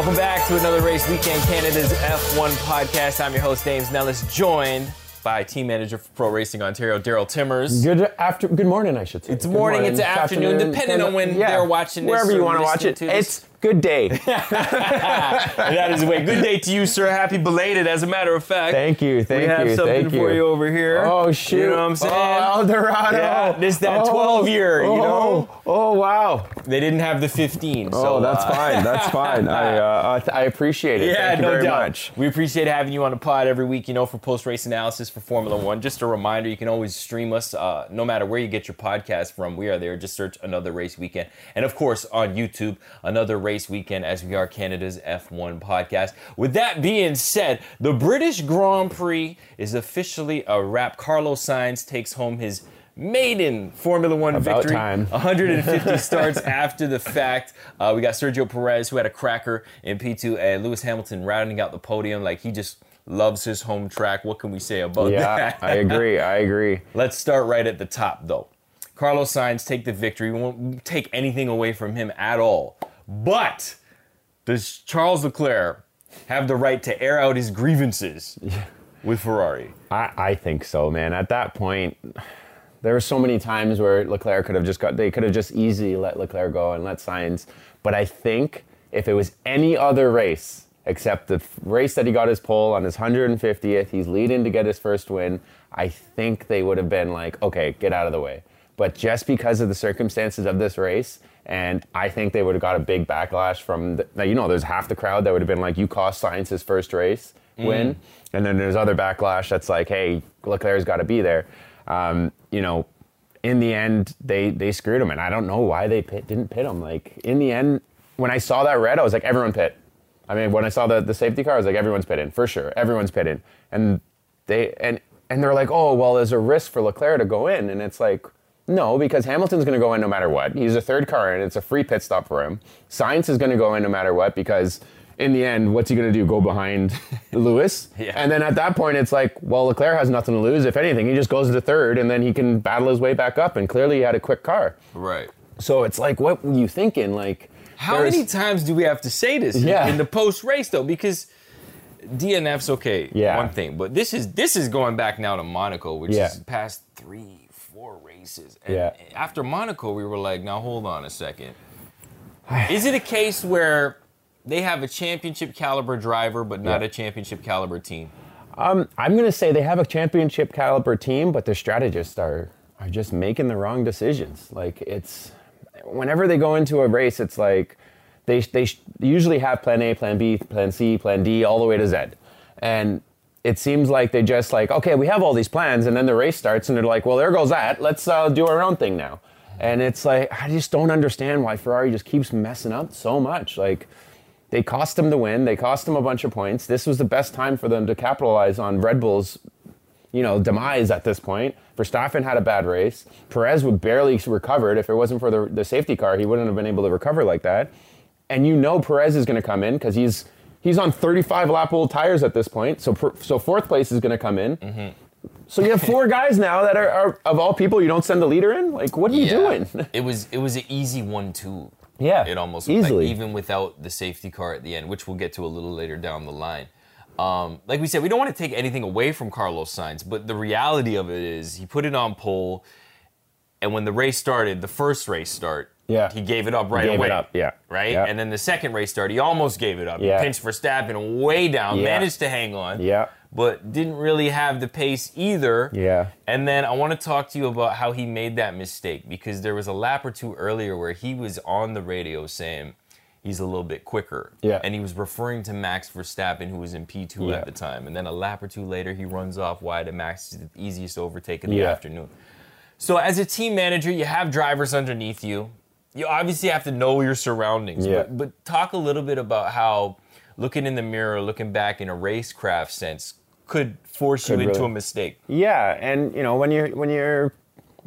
Welcome back to another Race Weekend Canada's F1 podcast. I'm your host, James Nellas, joined by team manager for Pro Racing Ontario, Darryl Timmers. Good after, good morning, I should say. It's morning, it's afternoon, depending on when they're watching this Wherever you want to watch it, this. it's good day. that is a way. Good day to you, sir. Happy belated, as a matter of fact. thank you, thank you. we have you, something thank for you. you over here. Oh shoot! You know what I'm saying? Oh, El Dorado. Yeah, this that 12 year, you oh, know? Oh wow! They didn't have the 15. So, oh, that's uh, fine. That's fine. I uh, I, I appreciate it. Yeah, Thank you no very doubt. much. We appreciate having you on the pod every week, you know, for post race analysis for Formula One. Just a reminder, you can always stream us uh, no matter where you get your podcast from. We are there. Just search Another Race Weekend. And of course, on YouTube, Another Race Weekend, as we are Canada's F1 podcast. With that being said, the British Grand Prix is officially a wrap. Carlos Sainz takes home his maiden Formula One About victory. time. 150 starts after the fact. Uh, we got Sergio Perez, who had a cracker in P2, and Lewis Hamilton rounding out the podium. Like he just loves his home track. What can we say about Yeah, that? I agree. I agree. Let's start right at the top, though. Carlos Sainz take the victory. We won't take anything away from him at all. But does Charles Leclerc have the right to air out his grievances with Ferrari? I, I think so, man. At that point, there were so many times where Leclerc could have just got, they could have just easily let Leclerc go and let Sainz. But I think if it was any other race, except the race that he got his pole on his 150th, he's leading to get his first win, I think they would have been like, okay, get out of the way. But just because of the circumstances of this race, and I think they would have got a big backlash from, the, now, you know, there's half the crowd that would have been like, you cost his first race win. And then there's other backlash that's like, hey, Leclerc's got to be there. Um, you know, in the end, they they screwed him, and I don't know why they pit, didn't pit him. Like in the end, when I saw that red, I was like, everyone pit. I mean, when I saw the, the safety car, I was like, everyone's pitting for sure. Everyone's pitting, and they and and they're like, oh well, there's a risk for Leclerc to go in, and it's like. No, because Hamilton's going to go in no matter what. He's a third car in. It's a free pit stop for him. Sainz is going to go in no matter what because in the end, what's he going to do? Go behind Lewis? Yeah. And then at that point, it's like, well, Leclerc has nothing to lose. If anything, he just goes to third and then he can battle his way back up. And clearly, he had a quick car. Right. So it's like, what were you thinking? Like, How there's- many times do we have to say this in- Yeah. in the post race though? Because DNF's okay, Yeah. one thing, but this is this is going back now to Monaco, which Yeah. is past three, four races. And Yeah. after Monaco, we were like, now hold on a second. Is it a case where they have a championship caliber driver, but not Yeah. a championship caliber team? Um, I'm going to say they have a championship caliber team, but their strategists are are just making the wrong decisions. Like it's whenever they go into a race, it's like they they usually have plan A, plan B, plan C, plan D, all the way to Z, and it seems like they just like okay, we have all these plans, and then the race starts, and they're like, well, there goes that. Let's uh, do our own thing now. And it's like I just don't understand why Ferrari just keeps messing up so much. Like they cost them the win. They cost them a bunch of points. This was the best time for them to capitalize on Red Bull's, you know, demise at this point. Verstappen had a bad race. Perez would barely recovered. If it wasn't for the, the safety car, he wouldn't have been able to recover like that. And you know Perez is going to come in because he's he's on 35 lap old tires at this point. So per, so fourth place is going to come in. So you have four guys now that are, are of all people you don't send the leader in. Like what are you doing? it was it was an easy one-two. Yeah, it almost easily. like, even without the safety car at the end, which we'll get to a little later down the line. Um, like we said, we don't want to take anything away from Carlos Sainz, but the reality of it is he put it on pole, and when the race started, the first race start, Yeah. he gave it up right gave away. it up, yeah. right. Yeah. And then the second race start, he almost gave it up. Yeah. He pinched Verstappen way down, Yeah. managed to hang on, Yeah. but didn't really have the pace either. Yeah. And then I want to talk to you about how he made that mistake because there was a lap or two earlier where he was on the radio saying he's a little bit quicker. Yeah. And he was referring to Max Verstappen, who was in P2 Yeah. at the time. And then a lap or two later, he runs off wide, and Max is the easiest overtake in the Yeah. afternoon. So, as a team manager, you have drivers underneath you. You obviously have to know your surroundings. Yeah. But, but talk a little bit about how looking in the mirror, looking back in a racecraft sense, could force Could you into really- a mistake. Yeah, and you know when you're when you're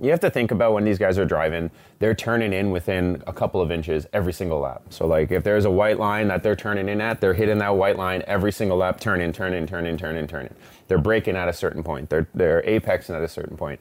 you have to think about when these guys are driving, they're turning in within a couple of inches every single lap. So like if there's a white line that they're turning in at, they're hitting that white line every single lap, turn in, turn in, turn in, turn in, turn in. They're breaking at a certain point. They're they're apexing at a certain point.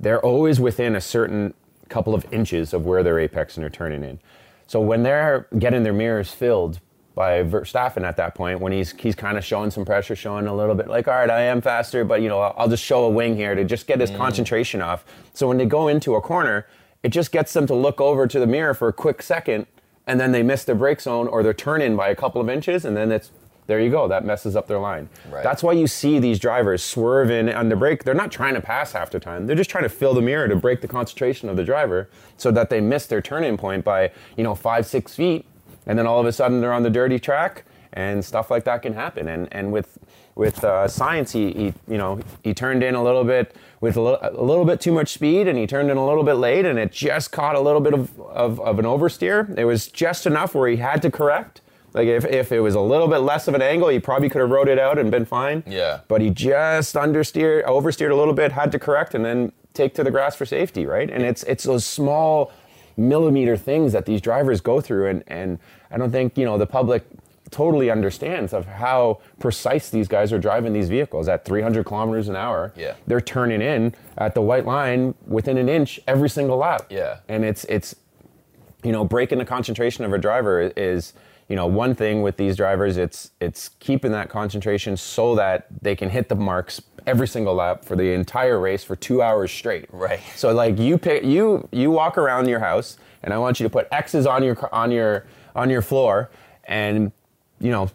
They're always within a certain couple of inches of where they're apexing or turning in. So when they're getting their mirrors filled by Verstappen at that point when he's he's kind of showing some pressure, showing a little bit like, all right, I am faster, but you know, I'll, I'll just show a wing here to just get his mm. concentration off. So when they go into a corner, it just gets them to look over to the mirror for a quick second, and then they miss their brake zone or their turn in by a couple of inches, and then it's there you go. That messes up their line. Right. That's why you see these drivers swerving in on the brake. They're not trying to pass half the time. They're just trying to fill the mirror to break the concentration of the driver so that they miss their turn-in point by, you know, five, six feet. And then all of a sudden they're on the dirty track and stuff like that can happen. And and with with uh, Sainz, he, he you know he turned in a little bit with a little, a little bit too much speed, and he turned in a little bit late, and it just caught a little bit of, of, of an oversteer. It was just enough where he had to correct. Like if, if it was a little bit less of an angle, he probably could have rode it out and been fine. Yeah. But he just understeered, oversteered a little bit, had to correct, and then take to the grass for safety, right? And it's it's those small millimeter things that these drivers go through, and and I don't think you know the public totally understands of how precise these guys are driving these vehicles at 300 kilometers an hour. Yeah. They're turning in at the white line within an inch every single lap. Yeah. And it's it's you know breaking the concentration of a driver is you know one thing with these drivers it's it's keeping that concentration so that they can hit the marks every single lap for the entire race for 2 hours straight. Right. So like you pick you you walk around your house and I want you to put X's on your on your on your floor and you know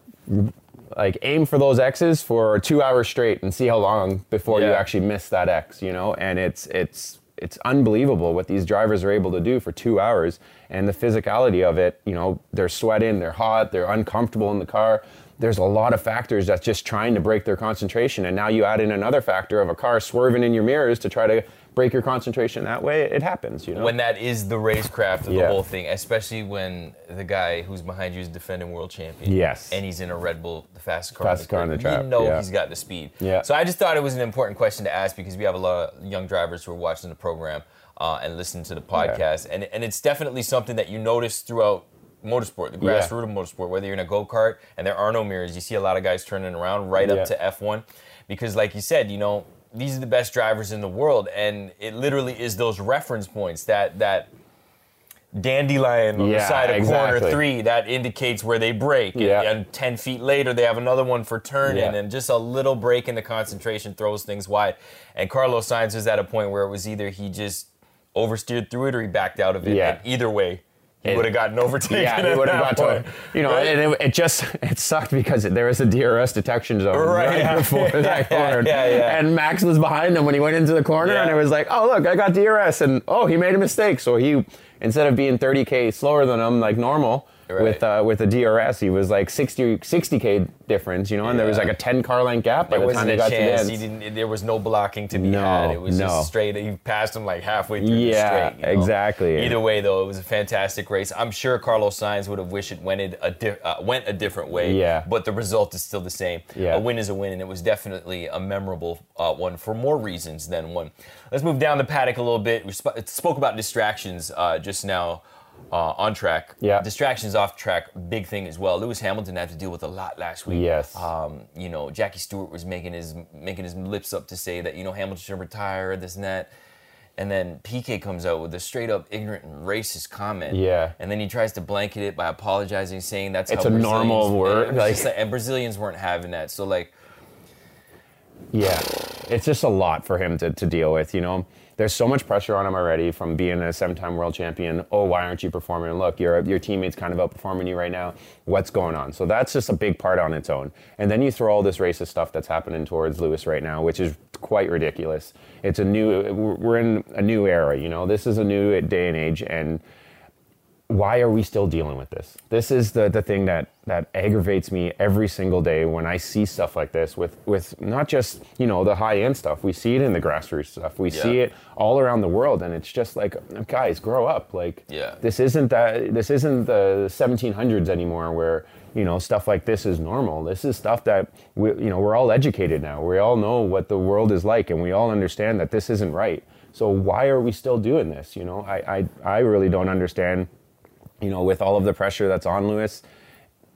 like aim for those X's for 2 hours straight and see how long before you actually miss that X, you know? And it's it's it's unbelievable what these drivers are able to do for 2 hours and the physicality of it, you know, they're sweating, they're hot, they're uncomfortable in the car. There's a lot of factors that's just trying to break their concentration and now you add in another factor of a car swerving in your mirrors to try to break your concentration that way, it happens, you know. when that is the racecraft of the whole thing, especially when the guy who's behind you is defending world champion. Yes. And he's in a Red Bull, the fastest car, Fastest car on the track, You know yeah. he's got the speed. Yeah. So I just thought it was an important question to ask because we have a lot of young drivers who are watching the program uh, and listening to the podcast, and and it's definitely something that you notice throughout motorsport, the Yeah. grassroots of motorsport. Whether you're in a go kart and there are no mirrors, you see a lot of guys turning around right Yeah. up to F1 because, like you said, you know these are the best drivers in the world, and it literally is those reference points that that dandelion on the side of corner three that indicates where they break. And- And, 10 feet later, they have another one for turning, Yeah. and just a little break in the concentration throws things wide. And Carlos Sainz was at a point where it was either he just oversteered through it or he backed out of it. Yeah. And either way, he It- would have gotten overtaken. Yeah, he would have got to, you know, Right? and it, it just it sucked because there was a DRS detection zone Right, right, yeah. before Yeah, that yeah, corner, yeah, yeah. and Max was behind him when he went into the corner, and it was like, oh look, I got DRS, and oh he made a mistake, so he instead of being 30k slower than him like normal. Right. With uh, with the DRS, he was like 60 60k difference, you know, and there was like a 10 car length gap by There the time he a got to the chance. end. He. There was no blocking to be No, had. It was no. just straight. He passed him like halfway through Yeah, the straight. you know? exactly. Either way, though, it was a fantastic race. I'm sure Carlos Sainz would have wished it went a di- uh, went a different way. Yeah. But the result is still the same. Yeah. A win is a win, and it was definitely a memorable uh, one for more reasons than one. Let's move down the paddock a little bit. We sp- spoke about distractions uh, just now. Uh, on track, Yeah. Distractions off track, big thing as well. Lewis Hamilton had to deal with a lot last week. Yes. Um, you know, Jackie Stewart was making his making his lips up to say that you know Hamilton should retire, this and that. And then Piquet comes out with a straight up ignorant and racist comment. Yeah. And then he tries to blanket it by apologizing, saying that's It's how a normal word, and like- like- and Brazilians weren't having that. So like, Yeah, it's just a lot for him to, to deal with. You know, there's so much pressure on him already from being a seven-time world champion. Oh, why aren't you performing? Look, your your teammates kind of outperforming you right now. What's going on? So that's just a big part on its own. And then you throw all this racist stuff that's happening towards Lewis right now, which is quite ridiculous. It's a new. We're in a new era. You know, this is a new day and age, and why are we still dealing with this? This is the, the thing that, that aggravates me every single day when I see stuff like this with, with not just, you know, the high end stuff. We see it in the grassroots stuff. We see it all around the world and it's just like, guys, grow up. Like Yeah. this isn't that this isn't the 1700s anymore where, you know, stuff like this is normal. This is stuff that we, you know, we're all educated now. We all know what the world is like and we all understand that this isn't right. So why are we still doing this? You know, I I, I really don't understand you know, with all of the pressure that's on Lewis.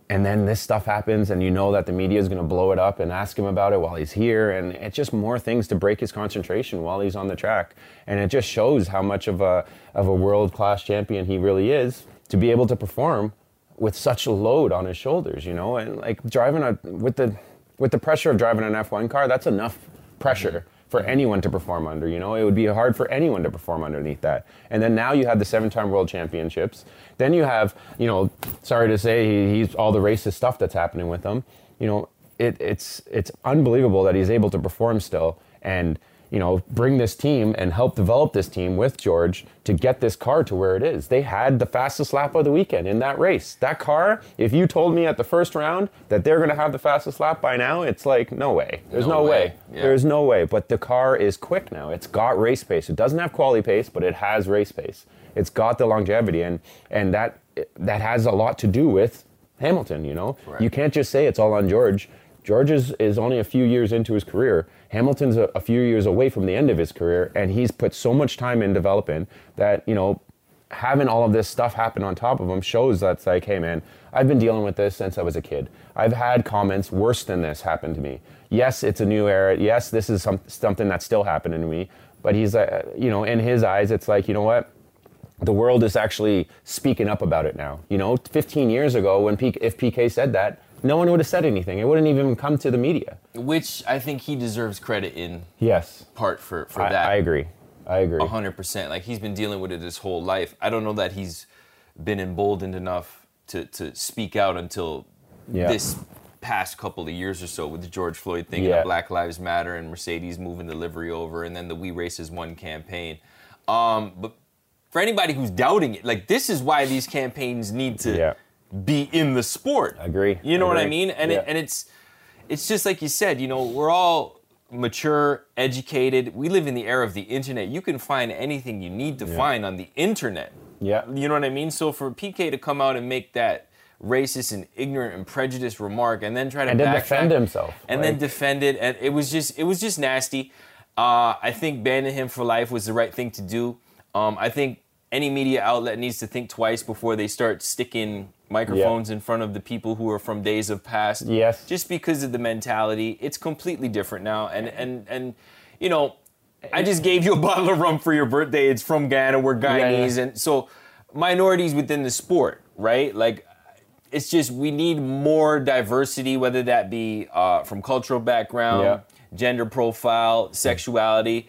And then this stuff happens, and you know that the media is going to blow it up and ask him about it while he's here. And it's just more things to break his concentration while he's on the track. And it just shows how much of a, of a world class champion he really is to be able to perform with such a load on his shoulders, you know, and like driving a with the with the pressure of driving an F1 car, that's enough pressure for mm-hmm. anyone to perform under. You know, it would be hard for anyone to perform underneath that. And then now you have the seven-time world championships. Then you have, you know, sorry to say, he, he's all the racist stuff that's happening with him. You know, it, it's it's unbelievable that he's able to perform still and you know, bring this team and help develop this team with George to get this car to where it is. They had the fastest lap of the weekend in that race. That car, if you told me at the first round that they're going to have the fastest lap by now, it's like, no way. There's no, No way. way. Yeah. There's no way. But the car is quick now. It's got race pace. It doesn't have quality pace, but it has race pace. It's got the longevity, and and that that has a lot to do with Hamilton. You know, Right. you can't just say it's all on George. George is, is only a few years into his career. Hamilton's a, a few years away from the end of his career, and he's put so much time in developing that, you know, having all of this stuff happen on top of him shows that's like, hey man, I've been dealing with this since I was a kid. I've had comments worse than this happen to me. Yes, it's a new era. Yes, this is some, something that's still happening to me. But he's, uh, you know, in his eyes, it's like, you know what? the world is actually speaking up about it now. You know, 15 years ago, when P- if Piquet said that, no one would have said anything. It wouldn't even come to the media. Which I think he deserves credit in Yes, part for, for I, that. I agree. I agree. hundred percent. Like he's been dealing with it his whole life. I don't know that he's been emboldened enough to to speak out until Yeah. this past couple of years or so with the George Floyd thing Yeah. and Black Lives Matter and Mercedes moving the livery over and then the We Race As One campaign. Um, but for anybody who's doubting it, like this is why these campaigns need to Yeah. Be in the sport. I Agree. You know what I mean? And it, and it's it's just like you said, you know, we're all mature, educated. We live in the era of the internet. You can find anything you need to find on the internet. Yeah. You know what I mean? So for Piquet to come out and make that racist and ignorant and prejudiced remark and then try to And then defend himself, and then defend it and it was just it was just nasty. Uh, I think banning him for life was the right thing to do. Um, I think any media outlet needs to think twice before they start sticking microphones in front of the people who are from days of past. Yes. Just because of the mentality, it's completely different now. And and and you know, I just gave you a bottle of rum for your birthday. It's from Guyana. We're Guyanese, yeah. and so minorities within the sport, right? Like it's just we need more diversity, whether that be uh, from cultural background, Yeah. gender profile, sexuality.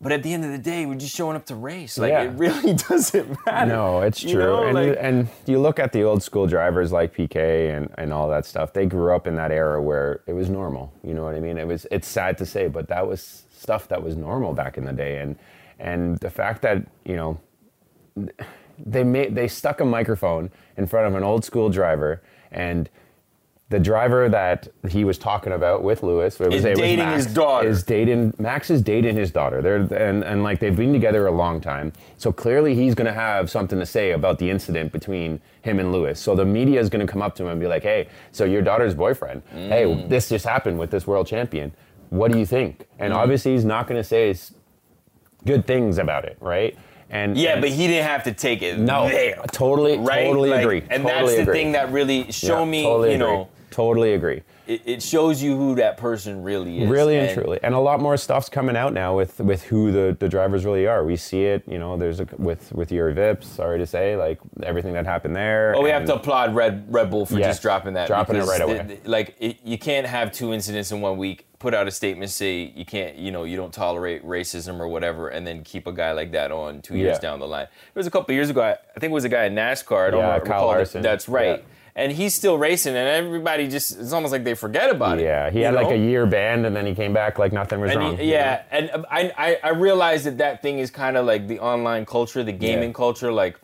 But at the end of the day, we're just showing up to race. Like Yeah. it really doesn't matter. No, it's You true. know, and, you, and you look at the old school drivers like Piquet and, and all that stuff. They grew up in that era where it was normal. You know what I mean? It was. It's sad to say, but that was stuff that was normal back in the day. And and the fact that you know they made they stuck a microphone in front of an old school driver and. The driver that he was talking about with Lewis was, Is it was dating Max, his daughter. Is dating Max is dating his daughter. They're and, and like they've been together a long time. So clearly he's gonna have something to say about the incident between him and Lewis. So the media is gonna come up to him and be like, Hey, so your daughter's boyfriend. Hey, Mm. this just happened with this world champion. What do you think? And Mm. obviously he's not gonna say good things about it, right? And yeah, and- but he didn't have to take it no, there, totally, right? totally Like, agree. And totally that's the agree. thing that really show Yeah, me, totally you agree. know, totally agree. it, it shows you who that person really is. Really and, truly, and a lot more stuff's coming out now with with who the, the drivers really are. We see it, you know. There's a with with Juri Vips. Sorry to say, like everything that happened there. Oh, we have to applaud Red Red Bull for Yes, just dropping that. dropping it right away. like it, you can't have two incidents in one week. Put out a statement, say you can't, you know, you don't tolerate racism or whatever, and then keep a guy like that on two years Yeah. down the line. It was a couple years ago. I, I think it was a guy in NASCAR. I don't Yeah, Kyle. Larson. That's right. Yeah. And he's still racing, and everybody just—it's almost like they forget about it. Yeah, he had like a year banned, and then he came back like nothing was And wrong. he- you know? yeah, and um, I, I I realize that that thing is kind of like the online culture, the gaming Yeah. culture. Like,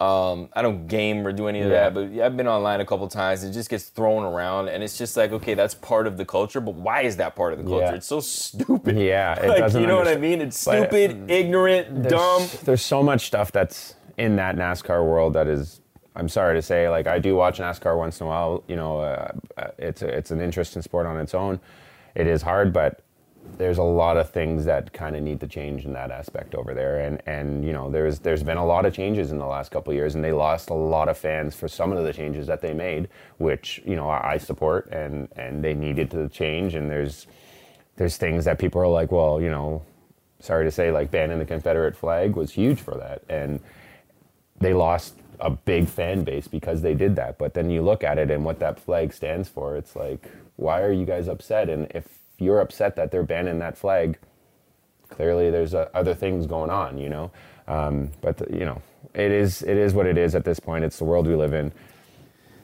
um, I don't game or do any of Yeah. that, but I've been online a couple times. It just gets thrown around, and it's just like, okay, that's part of the culture, but why is that part of the culture? Yeah. It's so stupid. Yeah, it like, doesn't you know what I mean? It's But, stupid, ignorant, there's, dumb. There's so much stuff that's in that NASCAR world that is. I'm sorry to say, like I do watch NASCAR once in a while. You know, uh, uh, it's a, it's an interesting sport on its own. It is hard, but there's a lot of things that kind of need to change in that aspect over there. And and you know, there's there's been a lot of changes in the last couple years, and they lost a lot of fans for some of the changes that they made, which you know I, I support, and and they needed to change. And there's there's things that people are like, well, you know, sorry to say, like banning the Confederate flag was huge for that, and they lost a big fan base because they did that. But then you look at it and what that flag stands for, it's like, why are you guys upset? And if you're upset that they're banning that flag, clearly there's uh, other things going on, you know. Um, but the, you know, it is it is what it is at this point. It's the world we live in.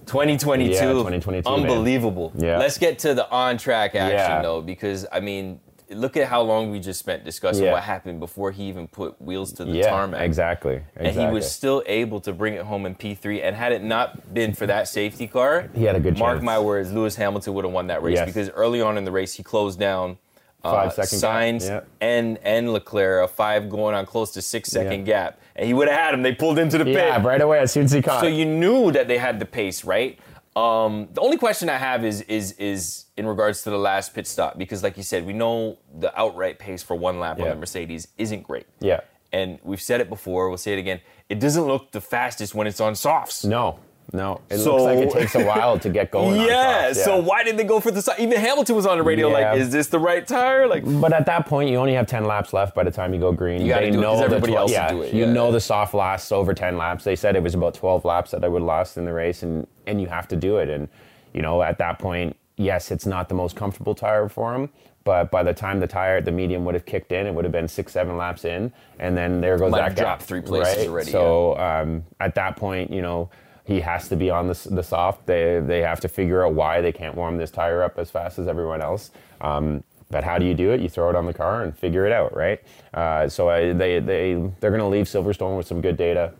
2022. Yeah, 2022, man. Unbelievable. Yeah. Let's get to the on track action Yeah. though, because I mean, look at how long we just spent discussing Yeah. what happened before he even put wheels to the Yeah, tarmac. exactly. And he was still able to bring it home in P3. And had it not been for that safety car, He had a good Mark chance. my words, Lewis Hamilton would have won that race Yes. because early on in the race he closed down uh, Five second gap, Sainz yeah. and and Leclerc a five going on close to six second gap, and he would have had him. They pulled into the pit. yeah, right away as soon as he caught. So you knew that they had the pace, right? Um, the only question I have is is is in regards to the last pit stop because, like you said, we know the outright pace for one lap on the Mercedes isn't great. yeah. And we've said it before. We'll say it again. It doesn't look the fastest when it's on softs. No, no. It So- looks like it takes a while to get going. on Yeah, So why did they go for the so- even Hamilton was on the radio Yeah. like, is this the right tire? Like, But at that point, you only have 10 laps left by the time you go green. You gotta they do it 'cause the everybody else yeah, do it, You yeah. know the soft lasts over 10 laps. They said it was about 12 laps that I would last in the race, and, and you have to do it. And, you know, at that point, yes, it's not the most comfortable tire for him. But by the time the tire, the medium would have kicked in, it would have been six, seven laps in, and then there goes Might that dropped three places right? already, So um, at that point, you know, he has to be on the, the soft. They they have to figure out why they can't warm this tire up as fast as everyone else. Um, but how do you do it? You throw it on the car and figure it out, right? Uh, so I, they they they're going to leave Silverstone with some good data,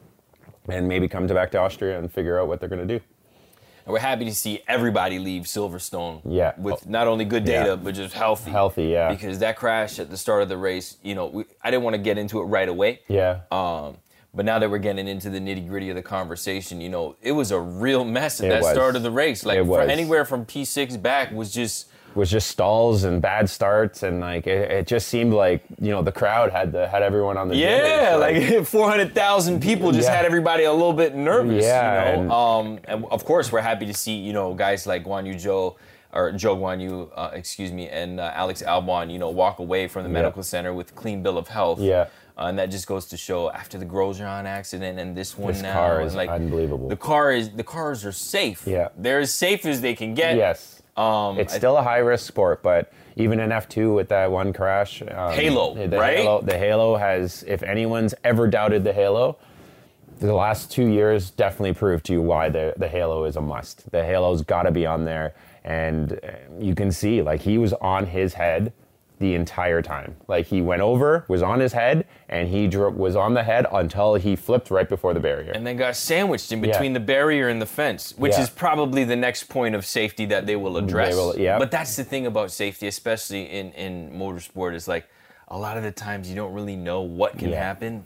and maybe come to back to Austria and figure out what they're going to do. and we're happy to see everybody leave Silverstone. Yeah. With not only good data Yeah. but just healthy. Healthy, yeah. Because that crash at the start of the race, you know, we, I didn't want to get into it right away. Yeah. Um, but now that we're getting into the nitty gritty of the conversation, you know, it was a real mess at It that was. start of the race. Like It was. anywhere from P6 back was just was just stalls and bad starts, and like it, it just seemed like you know the crowd had the had everyone on the yeah, like four hundred thousand people just Yeah. had everybody a little bit nervous. Yeah, you and- um, and of course we're happy to see you know guys like Guan Yu Zhou or Zhou Guanyu, uh, excuse me, and uh, Alex Albon, you know, walk away from the medical center with clean bill of health. Yeah. Uh, and that just goes to show after the Grosjean accident and this one This now, car is like, unbelievable. The car is the cars are safe. Yeah. they're as safe as they can get. Yes. Um, It's still a high risk sport, but even in F2 with that one crash, um, Halo, the right? Halo, the Halo has, if anyone's ever doubted the Halo, the last two years definitely proved to you why the, the Halo is a must. The Halo's got to be on there. And uh, you can see, like, he was on his head the entire time. Like, he went over, was on his head, and he dro- was on the head until he flipped right before the barrier. and then got sandwiched in Yeah. between the barrier and the fence, which Yeah. is probably the next point of safety that they will address. will, yeah. But that's the thing about safety, especially in, in motorsport, is like a lot of the times you don't really know what can Yeah. happen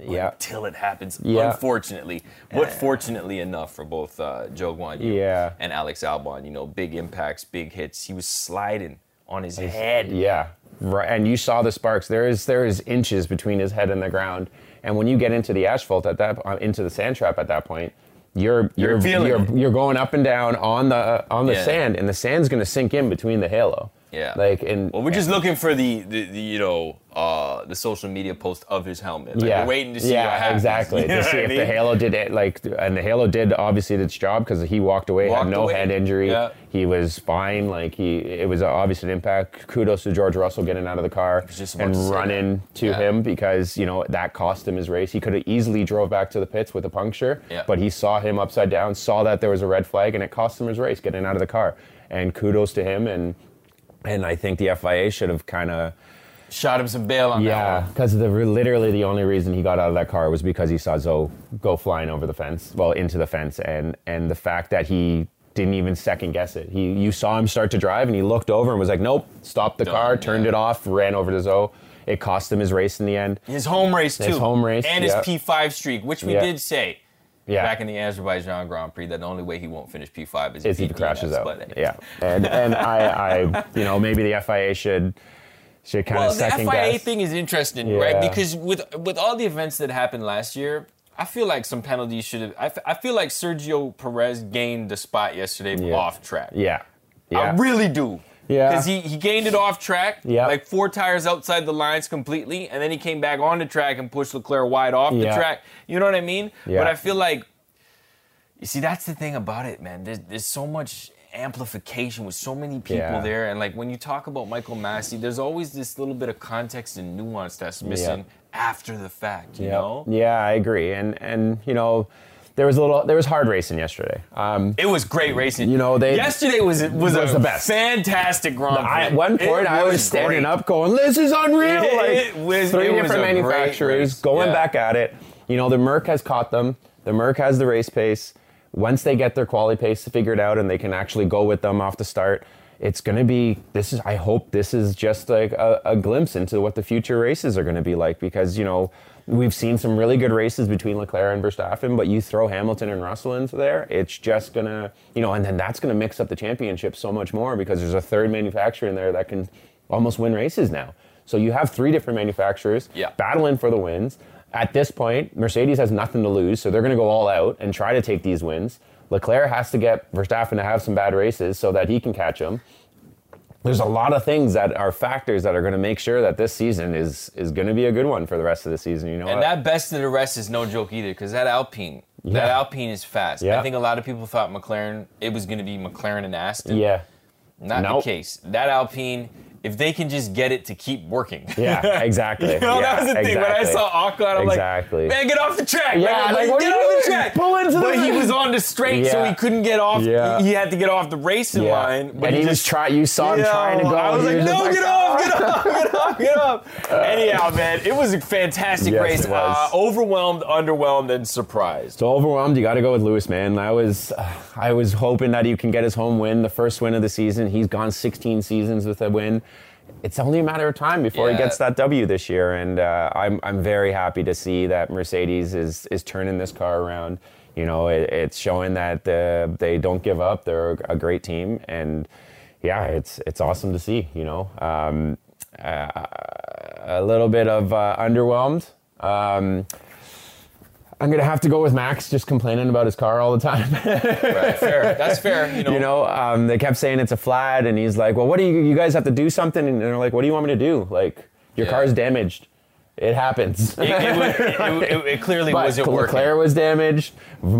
Yeah. until it happens, Yeah. unfortunately. But fortunately enough for both uh, Zhou Guanyu Yeah. and Alex Albon, you know, big impacts, big hits. He was sliding on his head. Yeah, right. And you saw the sparks. There is there is inches between his head and the ground. And when you get into the asphalt at that, uh, into the sand trap at that point, you're You're you're you're, you're going up and down on the on the Yeah. sand, and the sand's going to sink in between the halo. Yeah. Like and Well, we're just looking for the, the, the you know uh, the social media post of his helmet. Like, yeah, We're waiting to see yeah, exactly to see if the halo did it like and the halo did obviously its job because he walked away Walked had no away. head injury Yeah. he was fine like he it was obviously an impact kudos to George Russell getting out of the car and to running to Yeah. him because you know that cost him his race he could have easily drove back to the pits with a puncture Yeah. but he saw him upside down saw that there was a red flag and it cost him his race getting out of the car and kudos to him and and I think the FIA should have kind of Shot him some bail on that yeah, one. because the literally the only reason he got out of that car was because he saw Zhou go flying over the fence, well into the fence, and and the fact that he didn't even second guess it. He you saw him start to drive, and he looked over and was like, "Nope," stopped the Done, car, turned yeah. it off, ran over to Zhou. It cost him his race in the end. His home race too. His home race, and yeah. his P5 streak, which we Yeah. did say Yeah, back in the Azerbaijan Grand Prix that the only way he won't finish P5 is, is he crashes out. but- Yeah, and and I, I you know maybe the FIA should should kind of. Well, the FIA guess. thing is interesting, right? Because with with all the events that happened last year, I feel like some penalties should have. I, f- I feel like Sergio Perez gained the spot yesterday Yeah. off track. yeah, yeah. I really do. Yeah. Because he, he gained it off track, Yeah. like four tires outside the lines completely, and then he came back on the track and pushed Leclerc wide off the track. You know what I mean? Yeah. But I feel like You see, that's the thing about it, man. There's, there's so much amplification with so many people Yeah. there, and like when you talk about Michael Masi, there's always this little bit of context and nuance that's missing after the fact. You Yep. know, Yeah, I agree. And and you know, there was a little there was hard racing yesterday. Um, it was great racing. You know, they- yesterday was was, was a the best. fantastic Grand Prix. I, at one point, I was standing great. up going, "This is unreal!" It- like it was- three different manufacturers going Yeah. back at it. You know, the Merc has caught them. The Merc has the race pace. Once they get their quality pace figured out and they can actually go with them off the start, it's going to be. This is. I hope this is just like a, a glimpse into what the future races are going to be like because you know. We've seen some really good races between Leclerc and Verstappen, but you throw Hamilton and Russell into there, it's just gonna, you know, and then that's gonna mix up the championship so much more because there's a third manufacturer in there that can almost win races now. So you have three different manufacturers Yeah. battling for the wins. At this point, Mercedes has nothing to lose, so they're going to go all out and try to take these wins. Leclerc has to get Verstappen to have some bad races so that he can catch him. There's a lot of things that are factors that are going to make sure that this season is is going to be a good one for the rest of the season. You know, And what? that best of the rest is no joke either, because that Alpine, that Alpine is fast. Yeah. I think a lot of people thought McLaren, it was going to be McLaren and Aston. yeah, Not Nope. the case. That Alpine, if they can just get it to keep working. yeah, exactly. You know, yeah, that was the thing. When I saw Ocon, I'm Exactly. like, man, get off the track. Yeah, man. like, get you off the track. Pull into the But he was on the straight, so he couldn't get off. Yeah. He had to get off the racing Yeah. line. But and he, was trying. You saw him Yo, trying to go. I was like, no, like, get off, get off, get off, get off. Anyhow, man, it was a fantastic Yes, race. Uh, overwhelmed, underwhelmed, and surprised. So overwhelmed, you got to go with Lewis, man. I was, I was hoping that he can get his home win, the first win of the season. He's gone 16 seasons with a win. It's only a matter of time before Yeah. he gets that W this year, and uh, I'm, I'm very happy to see that Mercedes is is turning this car around. You know, it, it's showing that uh, they don't give up. They're a great team, and yeah, it's it's awesome to see. You know, um, uh, a little bit of uh, underwhelmed. Um, I'm gonna have to go with Max, just complaining about his car all the time. Right, fair. That's fair. You know, you know, um, they kept saying it's a flat, and he's like, "Well, what do you? You guys have to do something." And they're like, "What do you want me to do? Like, your Yeah. car's damaged. It happens." it, it, was- it- it- clearly But wasn't working. Leclerc was damaged.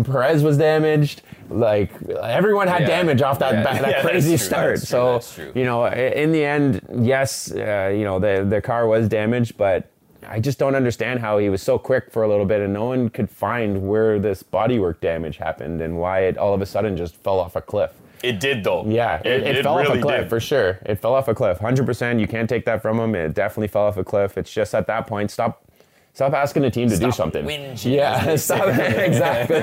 Perez was damaged. Like everyone had Yeah. damage off that Yeah. ba- that crazy start. true, so you know, in the end, yes, uh, you know, the the car was damaged, but I just don't understand how he was so quick for a little bit and no one could find where this bodywork damage happened and why it all of a sudden just fell off a cliff. It did though. Yeah, it, it, fell off a cliff did. for sure. It fell off a cliff, hundred percent. You can't take that from him. It definitely fell off a cliff. It's just at that point, stop, stop asking the team to do Stop something. whinging, Yeah, stop, exactly.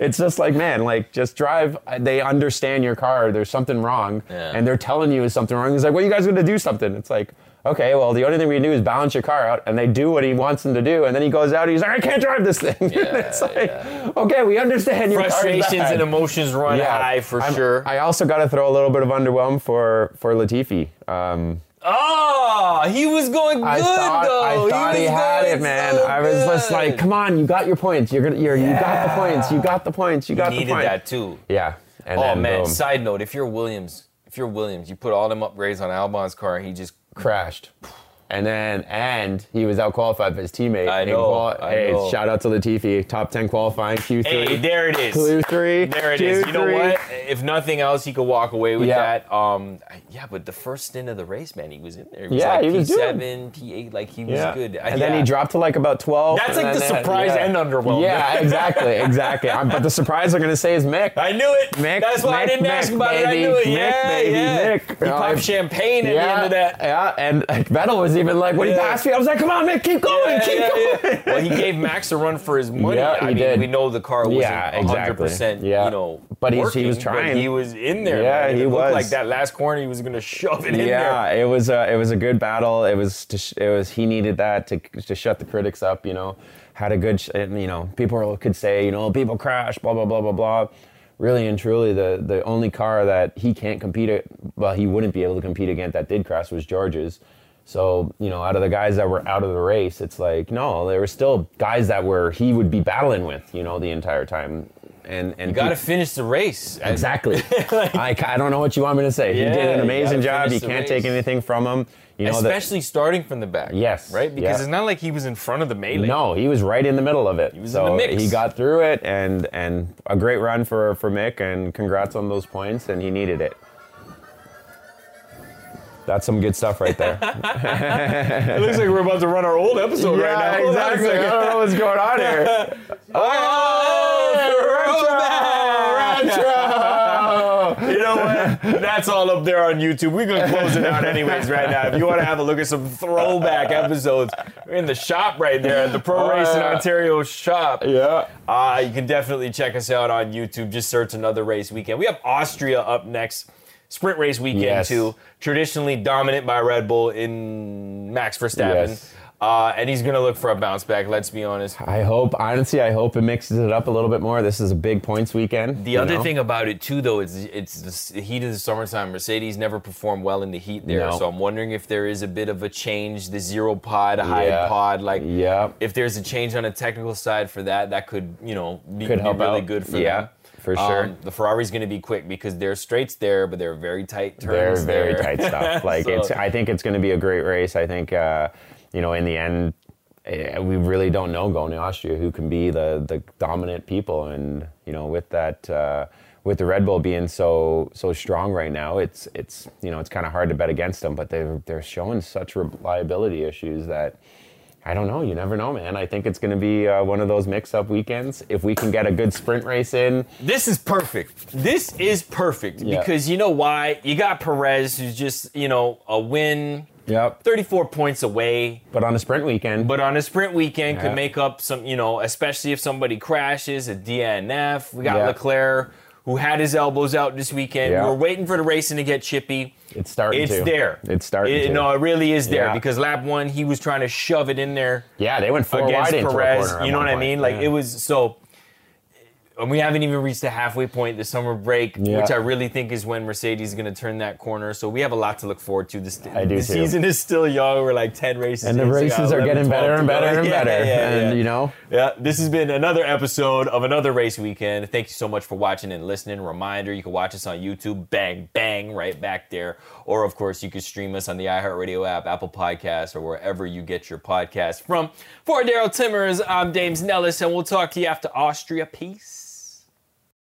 it's just like, man, like just drive. They understand your car. There's something wrong, Yeah. and they're telling you is something wrong. He's like, well, you guys going to do something. It's like. Okay, well, the only thing we can do is balance your car out, and they do what he wants them to do, and then he goes out. and He's like, "I can't drive this thing." it's like, okay, we understand your Frustrations and emotions run high for I'm- sure. I also got to throw a little bit of underwhelm for for Latifi. Um, oh, he was going good I thought though. I thought he, was had it, man. so I was just like, come on, you got your points. You're gonna, you're, you got the points. You got the points. You got the points. needed that too. Yeah. And Oh man. boom, Side note: If you're Williams, if you're Williams, you put all them upgrades on Albon's car, and he just crashed. And then, and he was out qualified by his teammate. I know, I hey, know. shout out to Latifi, top ten qualifying Q3. Hey, there it is. Q3. There it is. You know what? If nothing else, he could walk away with Yeah. that. Um, yeah, but the first stint of the race, man, he was in there. He was Yeah, like he was P7, P8, like he was Yeah. good. And then he dropped to like about 12. That's like the surprise yeah. and underwhelmed. Yeah, exactly, exactly. Um, but the surprise I'm going to say is Mick. I knew it. Mick, That's why I didn't ask Mick, about it. I knew it. Mick, yeah, baby, yeah. Mick. He popped champagne at the end of that. Yeah, and like, Vettel was even like, when he passed me, I was like, come on, man, keep going, Yeah, keep yeah, going. yeah. Well, he gave Max a run for his money. Yeah, I he mean, did. we know the car wasn't Yeah, 100%, exactly. Yeah. you know, But he's- he was working, but trying. he was in there. Yeah, man, and he it looked was. like that last corner, he was going to shove it in there. Yeah, it was a it was a good battle. It was to sh- it was he needed that to to shut the critics up. You know, had a good sh- and, you know people could say you know people crash blah blah blah blah blah. Really and truly, the the only car that he can't compete at, well, he wouldn't be able to compete against that did crash was George's. So you know, out of the guys that were out of the race, it's like no, there were still guys that were he would be battling with, you know, the entire time. and and You got to finish the race. exactly. I, I don't know what you want me to say. he did an amazing job. You can't race. take anything from him. You know. Especially starting from the back. Yes, Right? Because yeah. it's not like he was in front of the melee. No, he was right in the middle of it. He was so in the mix. he got through it, and and a great run for for Mick, and congrats on those points, and he needed it. That's some good stuff right there. It looks like we're about to run our old episode right now. Exactly. I don't know what's going on here. Oh, You know what? That's all up there on YouTube. We're gonna close it out anyways right now. If you want to have a look at some throwback episodes, we're in the shop right there at the Pro Oh, Racing. Ontario shop. Yeah. Uh, you can definitely check us out on YouTube. Just search another race weekend. We have Austria up next. Sprint race weekend Yes. too. Traditionally dominant by Red Bull in Max Verstappen. Yes. Uh, and he's gonna look for a bounce back. Let's be honest. I hope, honestly, I hope it mixes it up a little bit more. This is a big points weekend. The other know? thing about it too, though, is it's the heat of the summertime. Mercedes never performed well in the heat there, No. so I'm wondering if there is a bit of a change. The zero pod, high Yeah. pod, like Yeah. if there's a change on the technical side for that, that could you know be, Could be really out. good for Yeah, them. For sure. Um, the Ferrari's going to be quick because there's straights there, but they're very tight turns. They're very there. tight stuff. Like So- it's, I think it's going to be a great race. I think, uh, you know, in the end, eh, we really don't know going to Austria who can be the the dominant people, and you know, with that, uh, with the Red Bull being so so strong right now, it's it's you know, it's kind of hard to bet against them. But they're they're showing such reliability issues that. I don't know. You never know, man. I think it's going to be uh, one of those mix-up weekends. If we can get a good sprint race in, This is perfect. This is perfect Yeah. because you know why? You got Perez, who's just you know a win, yep. 34 points away. But on a sprint weekend, But on a sprint weekend, Yeah. could make up some, you know, especially if somebody crashes, a DNF. We got Yeah. Leclerc, who had his elbows out this weekend. Yeah. We are waiting for the racing to get chippy. it's starting It's to. there. It's starting It-. No, it really is there Yeah. because lap one, he was trying to shove it in there Yeah, they went four against wide into a Perez. corner. You know what I mean? Like Yeah. it was so. And we haven't even reached the halfway point, the summer break, Yeah. which I really think is when Mercedes is going to turn that corner. So we have a lot to look forward to. This, I do the too. season is still young. We're like 10 races And the races are 11, getting better and better and Yeah, better. yeah, and you know, Yeah, this has been another episode of another race weekend. Thank you so much for watching and listening. Reminder, you can watch us on YouTube, bang, bang, right back there. Or, of course, you can stream us on the iHeartRadio app, Apple Podcasts, or wherever you get your podcast from. For Darryl Timmers, I'm Dames Nellas, and we'll talk to you after Austria. Peace.